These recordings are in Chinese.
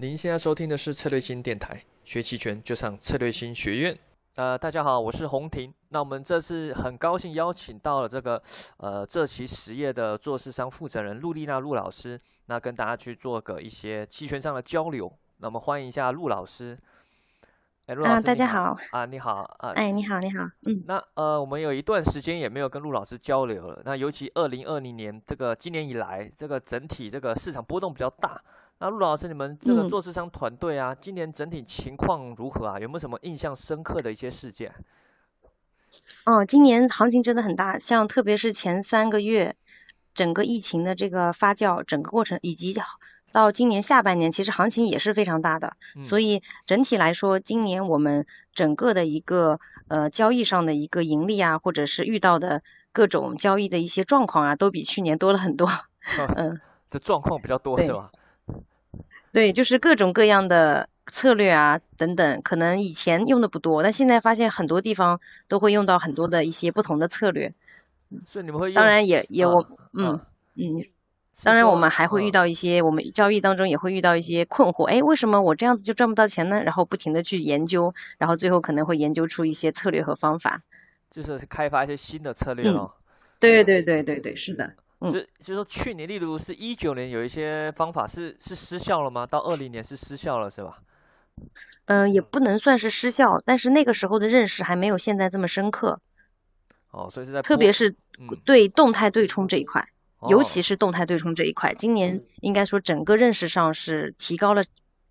您现在收听的是策略星电台，学期权就上策略星学院。呃，大家好，我是洪婷。那我们这次很高兴邀请到了这个呃这期实业的做市商负责人陆丽娜陆老师，那跟大家去做个一些期权上的交流。那么欢迎一下陆老师。哎，陆老师，大家好。啊，你好啊。哎，你好，你好。嗯。那呃，我们有一段时间也没有跟陆老师交流了。那尤其二零二零年这个今年以来，这个整体这个市场波动比较大。那陆老师，你们这个做市商团队啊，今年整体情况如何啊？有没有什么印象深刻的一些事件？哦，今年行情真的很大，像特别是前三个月，整个疫情的这个发酵，整个过程以及到今年下半年，其实行情也是非常大的。所以整体来说，今年我们整个的一个呃交易上的一个盈利啊，或者是遇到的各种交易的一些状况啊，都比去年多了很多。嗯，这状况比较多是吧？对，就是各种各样的策略啊，等等，可能以前用的不多，但现在发现很多地方都会用到很多的一些不同的策略。是你们会当然也也我嗯嗯，当然我们还会遇到一些我们交易当中也会遇到一些困惑，哎，为什么我这样子就赚不到钱呢？然后不停的去研究，然后最后可能会研究出一些策略和方法。就是开发一些新的策略哦。对对对对对，是的。就就说去年，例如是一九年有一些方法是是失效了吗？到二零年是失效了是吧？嗯，也不能算是失效，但是那个时候的认识还没有现在这么深刻。哦，所以是在特别是对动态对冲这一块，尤其是动态对冲这一块，今年应该说整个认识上是提高了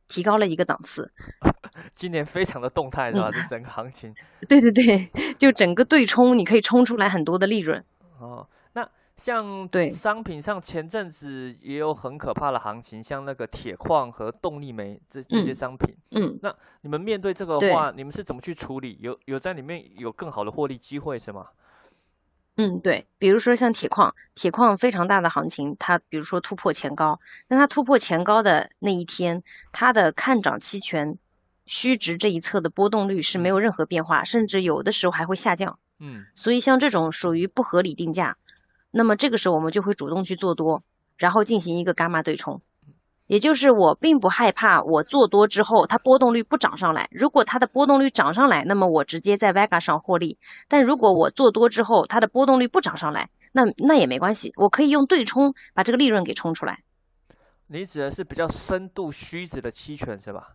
提高了一个档次。今年非常的动态是吧？这整个行情。对对对，就整个对冲，你可以冲出来很多的利润。哦。像对商品上前阵子也有很可怕的行情，像那个铁矿和动力煤这这些商品。嗯，那你们面对这个话，你们是怎么去处理？有有在里面有更好的获利机会是吗？嗯，对，比如说像铁矿，铁矿非常大的行情，它比如说突破前高，那它突破前高的那一天，它的看涨期权虚值这一侧的波动率是没有任何变化，甚至有的时候还会下降。嗯，所以像这种属于不合理定价。那么这个时候我们就会主动去做多，然后进行一个伽马对冲，也就是我并不害怕我做多之后它波动率不涨上来，如果它的波动率涨上来，那么我直接在 Vega 上获利。但如果我做多之后它的波动率不涨上来，那那也没关系，我可以用对冲把这个利润给冲出来。你指的是比较深度虚值的期权是吧？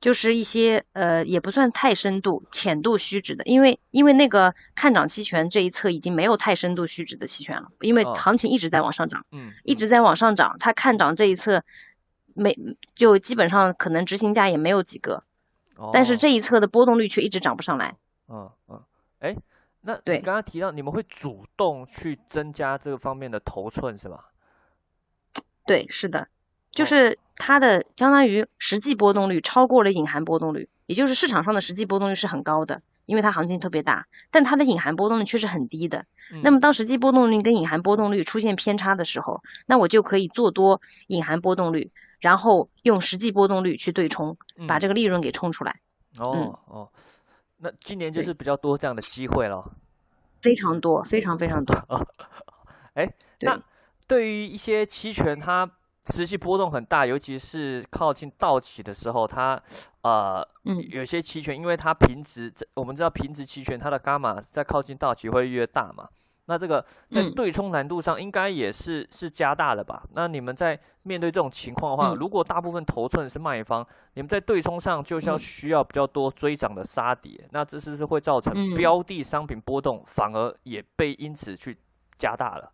就是一些呃也不算太深度浅度虚值的，因为因为那个看涨期权这一侧已经没有太深度虚值的期权了，因为行情一直在往上涨，嗯，一直在往上涨，它看涨这一侧没就基本上可能执行价也没有几个，但是这一侧的波动率却一直涨不上来。嗯嗯，哎，那对刚刚提到你们会主动去增加这个方面的头寸是吧？对，是的。就是它的相当于实际波动率超过了隐含波动率，也就是市场上的实际波动率是很高的，因为它行情特别大，但它的隐含波动率却是很低的。那么当实际波动率跟隐含波动率出现偏差的时候，那我就可以做多隐含波动率，然后用实际波动率去对冲，把这个利润给冲出来。哦哦，那今年就是比较多这样的机会了。非常多，非常非常多。哎，那对于一些期权它。持续波动很大，尤其是靠近到期的时候，它呃，有些期权，因为它平值，我们知道平值期权它的伽马在靠近到期会越大嘛，那这个在对冲难度上应该也是是加大了吧？那你们在面对这种情况的话，如果大部分头寸是卖方，你们在对冲上就是要需要比较多追涨的杀跌，那这是不是会造成标的商品波动反而也被因此去加大了？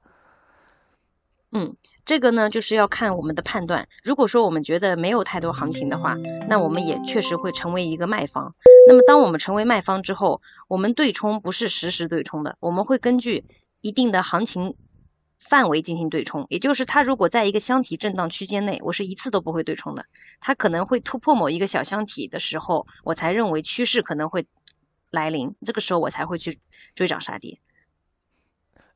嗯。这个呢，就是要看我们的判断。如果说我们觉得没有太多行情的话，那我们也确实会成为一个卖方。那么，当我们成为卖方之后，我们对冲不是实时对冲的，我们会根据一定的行情范围进行对冲。也就是，它如果在一个箱体震荡区间内，我是一次都不会对冲的。它可能会突破某一个小箱体的时候，我才认为趋势可能会来临，这个时候我才会去追涨杀跌。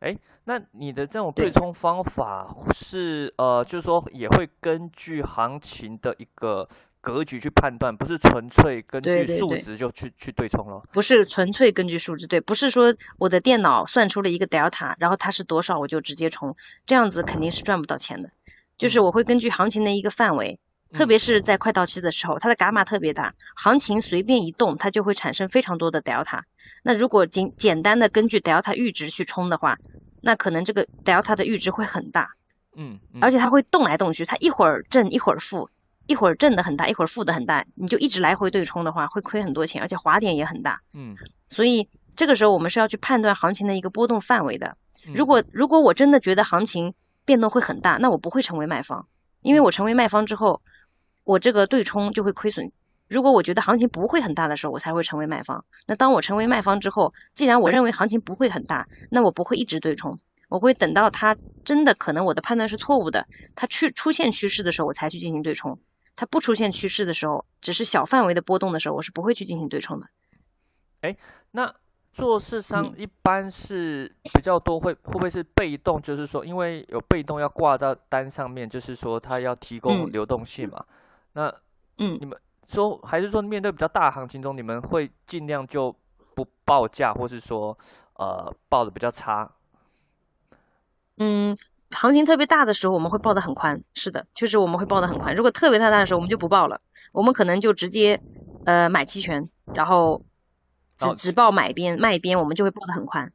哎，那你的这种对冲方法是呃，就是说也会根据行情的一个格局去判断，不是纯粹根据数值就去去对冲了。不是纯粹根据数值，对，不是说我的电脑算出了一个 delta，然后它是多少我就直接冲，这样子肯定是赚不到钱的。就是我会根据行情的一个范围，特别是在快到期的时候，它的伽马特别大，行情随便一动，它就会产生非常多的 delta。那如果简简单的根据 delta 阈值去冲的话，那可能这个 delta 的阈值会很大。嗯，而且它会动来动去，它一会儿正一会儿负，一会儿正的很大，一会儿负的很大，你就一直来回对冲的话，会亏很多钱，而且滑点也很大。嗯，所以这个时候我们是要去判断行情的一个波动范围的。如果如果我真的觉得行情变动会很大，那我不会成为卖方，因为我成为卖方之后。我这个对冲就会亏损。如果我觉得行情不会很大的时候，我才会成为卖方。那当我成为卖方之后，既然我认为行情不会很大，那我不会一直对冲，我会等到它真的可能我的判断是错误的，它去出现趋势的时候，我才去进行对冲。它不出现趋势的时候，只是小范围的波动的时候，我是不会去进行对冲的。哎，那做市商一般是比较多会会不会是被动？就是说，因为有被动要挂到单上面，就是说它要提供流动性嘛。那，嗯，你们说还是说面对比较大行情中，你们会尽量就不报价，或是说呃报的比较差？嗯，行情特别大的时候，我们会报的很宽，是的，确实我们会报的很宽。如果特别太大的时候，我们就不报了，我们可能就直接呃买期权，然后只只报买边卖边，我们就会报的很宽。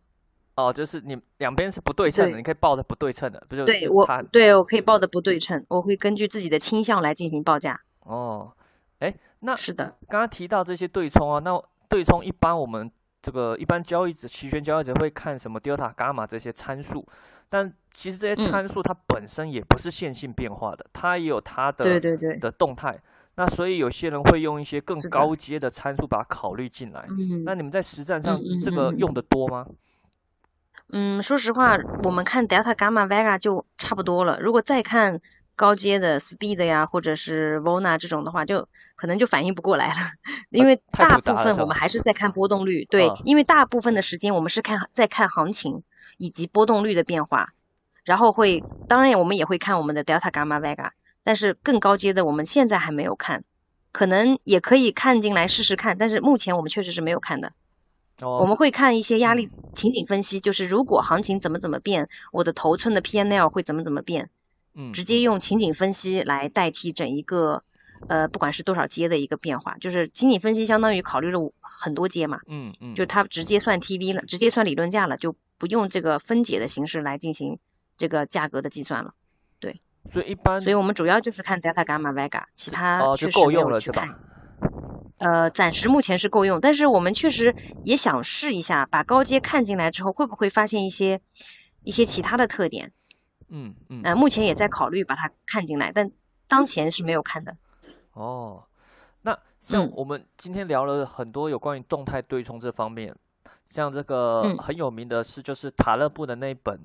哦，就是你两边是不对称的，你可以报的不对称的，不是？对我，对我可以报的不对称，我会根据自己的倾向来进行报价。哦，哎，那是的，刚刚提到这些对冲啊，那对冲一般我们这个一般交易者、期权交易者会看什么 delta、gamma 这些参数，但其实这些参数它本身也不是线性变化的，它也有它的对对对的动态。那所以有些人会用一些更高阶的参数把它考虑进来。嗯，那你们在实战上这个用的多吗？嗯，说实话，我们看 delta、Gamma、vega 就差不多了。如果再看高阶的 speed 呀，或者是 vona 这种的话，就可能就反应不过来了。因为大部分我们还是在看波动率，对，因为大部分的时间我们是看在看行情以及波动率的变化，然后会，当然我们也会看我们的 delta、Gamma、vega，但是更高阶的我们现在还没有看，可能也可以看进来试试看，但是目前我们确实是没有看的。我们会看一些压力情景分析，就是如果行情怎么怎么变，我的头寸的 P N L 会怎么怎么变，嗯，直接用情景分析来代替整一个呃不管是多少阶的一个变化，就是情景分析相当于考虑了很多阶嘛，嗯嗯，就它直接算 T V 了，直接算理论价了，就不用这个分解的形式来进行这个价格的计算了，对，所以一般，所以我们主要就是看 delta gamma vega，其他确实够用了是吧？呃，暂时目前是够用，但是我们确实也想试一下，把高阶看进来之后，会不会发现一些一些其他的特点？嗯嗯。呃，目前也在考虑把它看进来，但当前是没有看的。哦，那像我们今天聊了很多有关于动态对冲这方面，像这个很有名的是就是塔勒布的那本。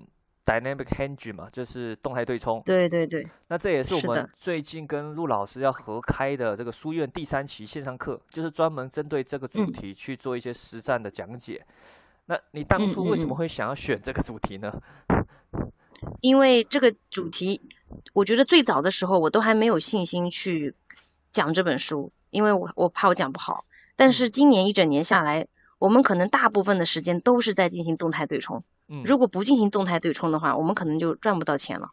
Dynamic Hedge 嘛，就是动态对冲。对对对。那这也是我们最近跟陆老师要合开的这个书院第三期线上课，就是专门针对这个主题去做一些实战的讲解。那你当初为什么会想要选这个主题呢？因为这个主题，我觉得最早的时候我都还没有信心去讲这本书，因为我我怕我讲不好。但是今年一整年下来，我们可能大部分的时间都是在进行动态对冲。如果不进行动态对冲的话，我们可能就赚不到钱了。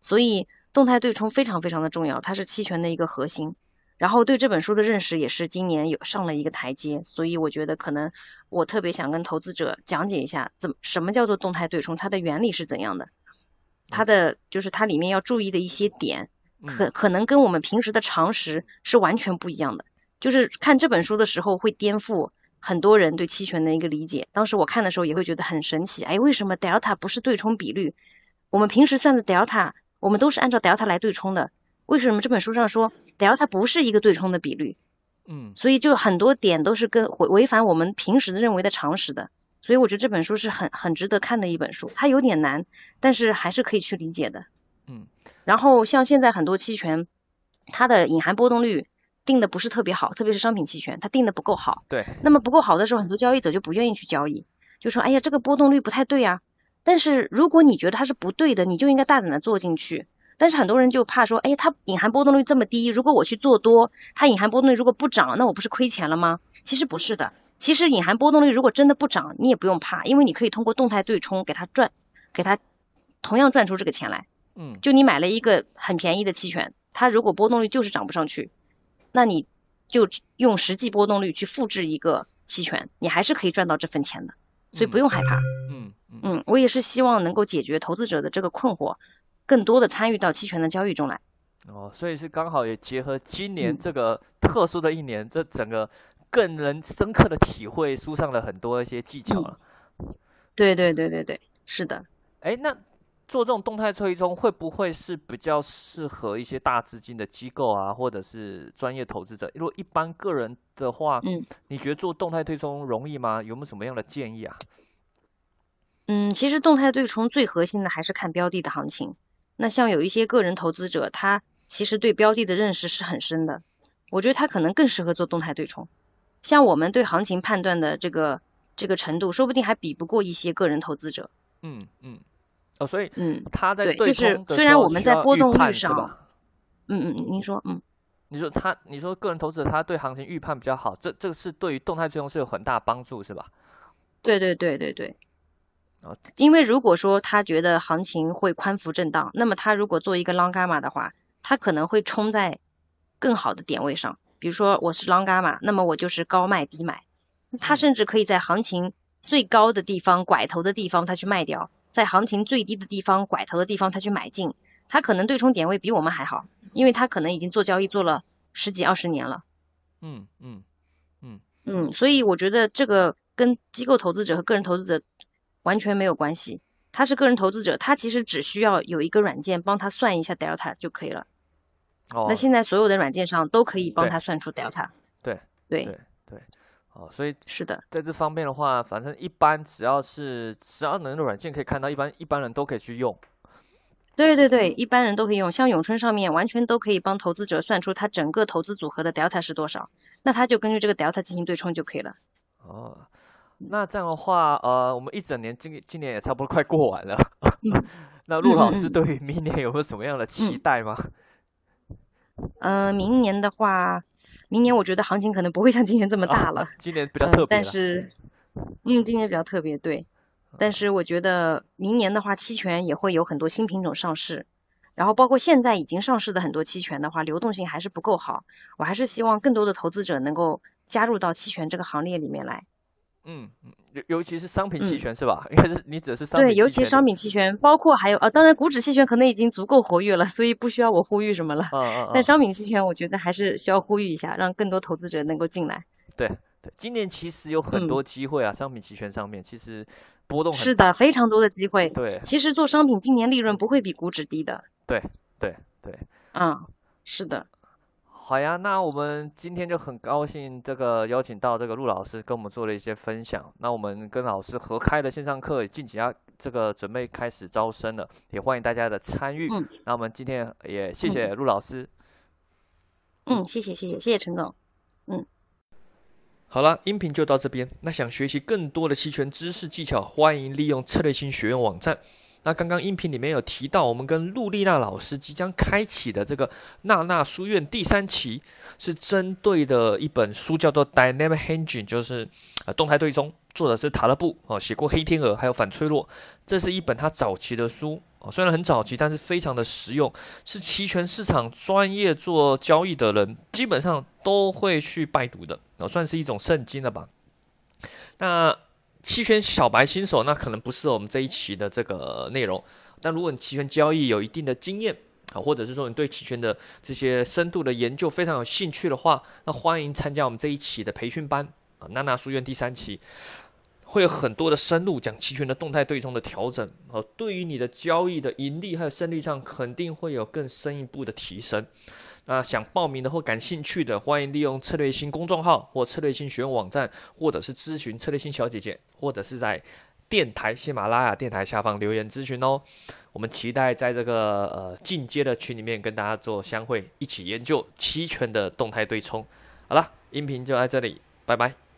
所以动态对冲非常非常的重要，它是期权的一个核心。然后对这本书的认识也是今年有上了一个台阶，所以我觉得可能我特别想跟投资者讲解一下，怎么什么叫做动态对冲，它的原理是怎样的，它的就是它里面要注意的一些点，可可能跟我们平时的常识是完全不一样的。就是看这本书的时候会颠覆。很多人对期权的一个理解，当时我看的时候也会觉得很神奇。哎，为什么 delta 不是对冲比率？我们平时算的 delta，我们都是按照 delta 来对冲的。为什么这本书上说 delta 不是一个对冲的比率？嗯，所以就很多点都是跟违违反我们平时认为的常识的。所以我觉得这本书是很很值得看的一本书。它有点难，但是还是可以去理解的。嗯，然后像现在很多期权，它的隐含波动率。定的不是特别好，特别是商品期权，它定的不够好。对。那么不够好的时候，很多交易者就不愿意去交易，就说：“哎呀，这个波动率不太对啊。”但是如果你觉得它是不对的，你就应该大胆的做进去。但是很多人就怕说：“哎，它隐含波动率这么低，如果我去做多，它隐含波动率如果不涨，那我不是亏钱了吗？”其实不是的，其实隐含波动率如果真的不涨，你也不用怕，因为你可以通过动态对冲给它赚，给它同样赚出这个钱来。嗯。就你买了一个很便宜的期权。它如果波动率就是涨不上去，那你就用实际波动率去复制一个期权，你还是可以赚到这份钱的，所以不用害怕。嗯嗯，我也是希望能够解决投资者的这个困惑，更多的参与到期权的交易中来。哦，所以是刚好也结合今年这个特殊的一年，这整个更能深刻的体会书上的很多一些技巧了。对对对对对，是的。哎，那做这种动态追踪会不会是比较适合一些大资金的机构啊，或者是专业投资者？如果一般个人的话，嗯，你觉得做动态对冲容易吗？有没有什么样的建议啊？嗯，其实动态对冲最核心的还是看标的的行情。那像有一些个人投资者，他其实对标的的认识是很深的，我觉得他可能更适合做动态对冲。像我们对行情判断的这个这个程度，说不定还比不过一些个人投资者。嗯嗯。哦，所以嗯，他在对就是虽然我们在波动率上，嗯嗯，您说嗯，你说他你说个人投资者他对行情预判比较好，这这个是对于动态追踪是有很大帮助是吧？对对对对对。因为如果说他觉得行情会宽幅震荡，那么他如果做一个 long gamma 的话，他可能会冲在更好的点位上。比如说我是 long gamma，那么我就是高卖低买，他甚至可以在行情最高的地方拐头的地方他去卖掉。在行情最低的地方拐头的地方，他去买进，他可能对冲点位比我们还好，因为他可能已经做交易做了十几二十年了。嗯嗯嗯嗯，所以我觉得这个跟机构投资者和个人投资者完全没有关系。他是个人投资者，他其实只需要有一个软件帮他算一下 delta 就可以了。哦。那现在所有的软件上都可以帮他算出 delta。对对对。哦，所以是的，在这方面的话，反正一般只要是只要能的软件可以看到，一般一般人都可以去用。对对对，一般人都可以用，像永春上面完全都可以帮投资者算出他整个投资组合的 delta 是多少，那他就根据这个 delta 进行对冲就可以了。哦，那这样的话，呃，我们一整年今今年也差不多快过完了，那陆老师对于明年有没有什么样的期待吗？嗯，明年的话，明年我觉得行情可能不会像今年这么大了。今年比较特别。但是，嗯，今年比较特别，对。但是我觉得明年的话，期权也会有很多新品种上市，然后包括现在已经上市的很多期权的话，流动性还是不够好。我还是希望更多的投资者能够加入到期权这个行列里面来。嗯，尤尤其是商品期权是吧？应该是你指的是商品对，尤其商品期权，包括还有啊，当然股指期权可能已经足够活跃了，所以不需要我呼吁什么了。嗯嗯。但商品期权，我觉得还是需要呼吁一下，让更多投资者能够进来。对对，今年其实有很多机会啊，商品期权上面其实波动是的，非常多的机会。对。其实做商品今年利润不会比股指低的。对对对。嗯，是的。好呀，那我们今天就很高兴，这个邀请到这个陆老师跟我们做了一些分享。那我们跟老师合开的线上课，近期要这个准备开始招生了，也欢迎大家的参与。嗯。那我们今天也谢谢陆老师。嗯，谢谢谢谢谢谢陈总。嗯。好了，音频就到这边。那想学习更多的期权知识技巧，欢迎利用策略性学院网站。那刚刚音频里面有提到，我们跟陆丽娜老师即将开启的这个娜娜书院第三期，是针对的一本书，叫做《Dynamic Hedging》，就是呃动态对冲，作者是塔勒布哦，写过《黑天鹅》还有《反脆弱》，这是一本他早期的书哦，虽然很早期，但是非常的实用，是期权市场专业做交易的人基本上都会去拜读的哦，算是一种圣经了吧。那。期权小白新手那可能不适合我们这一期的这个内容，但如果你期权交易有一定的经验啊，或者是说你对期权的这些深度的研究非常有兴趣的话，那欢迎参加我们这一期的培训班啊，娜娜书院第三期。会有很多的深入讲期权的动态对冲的调整啊，对于你的交易的盈利还有胜率上肯定会有更深一步的提升。那想报名的或感兴趣的，欢迎利用策略星公众号或策略星学院网站，或者是咨询策略星小姐姐，或者是在电台喜马拉雅电台下方留言咨询哦。我们期待在这个呃进阶的群里面跟大家做相会，一起研究期权的动态对冲。好了，音频就在这里，拜拜。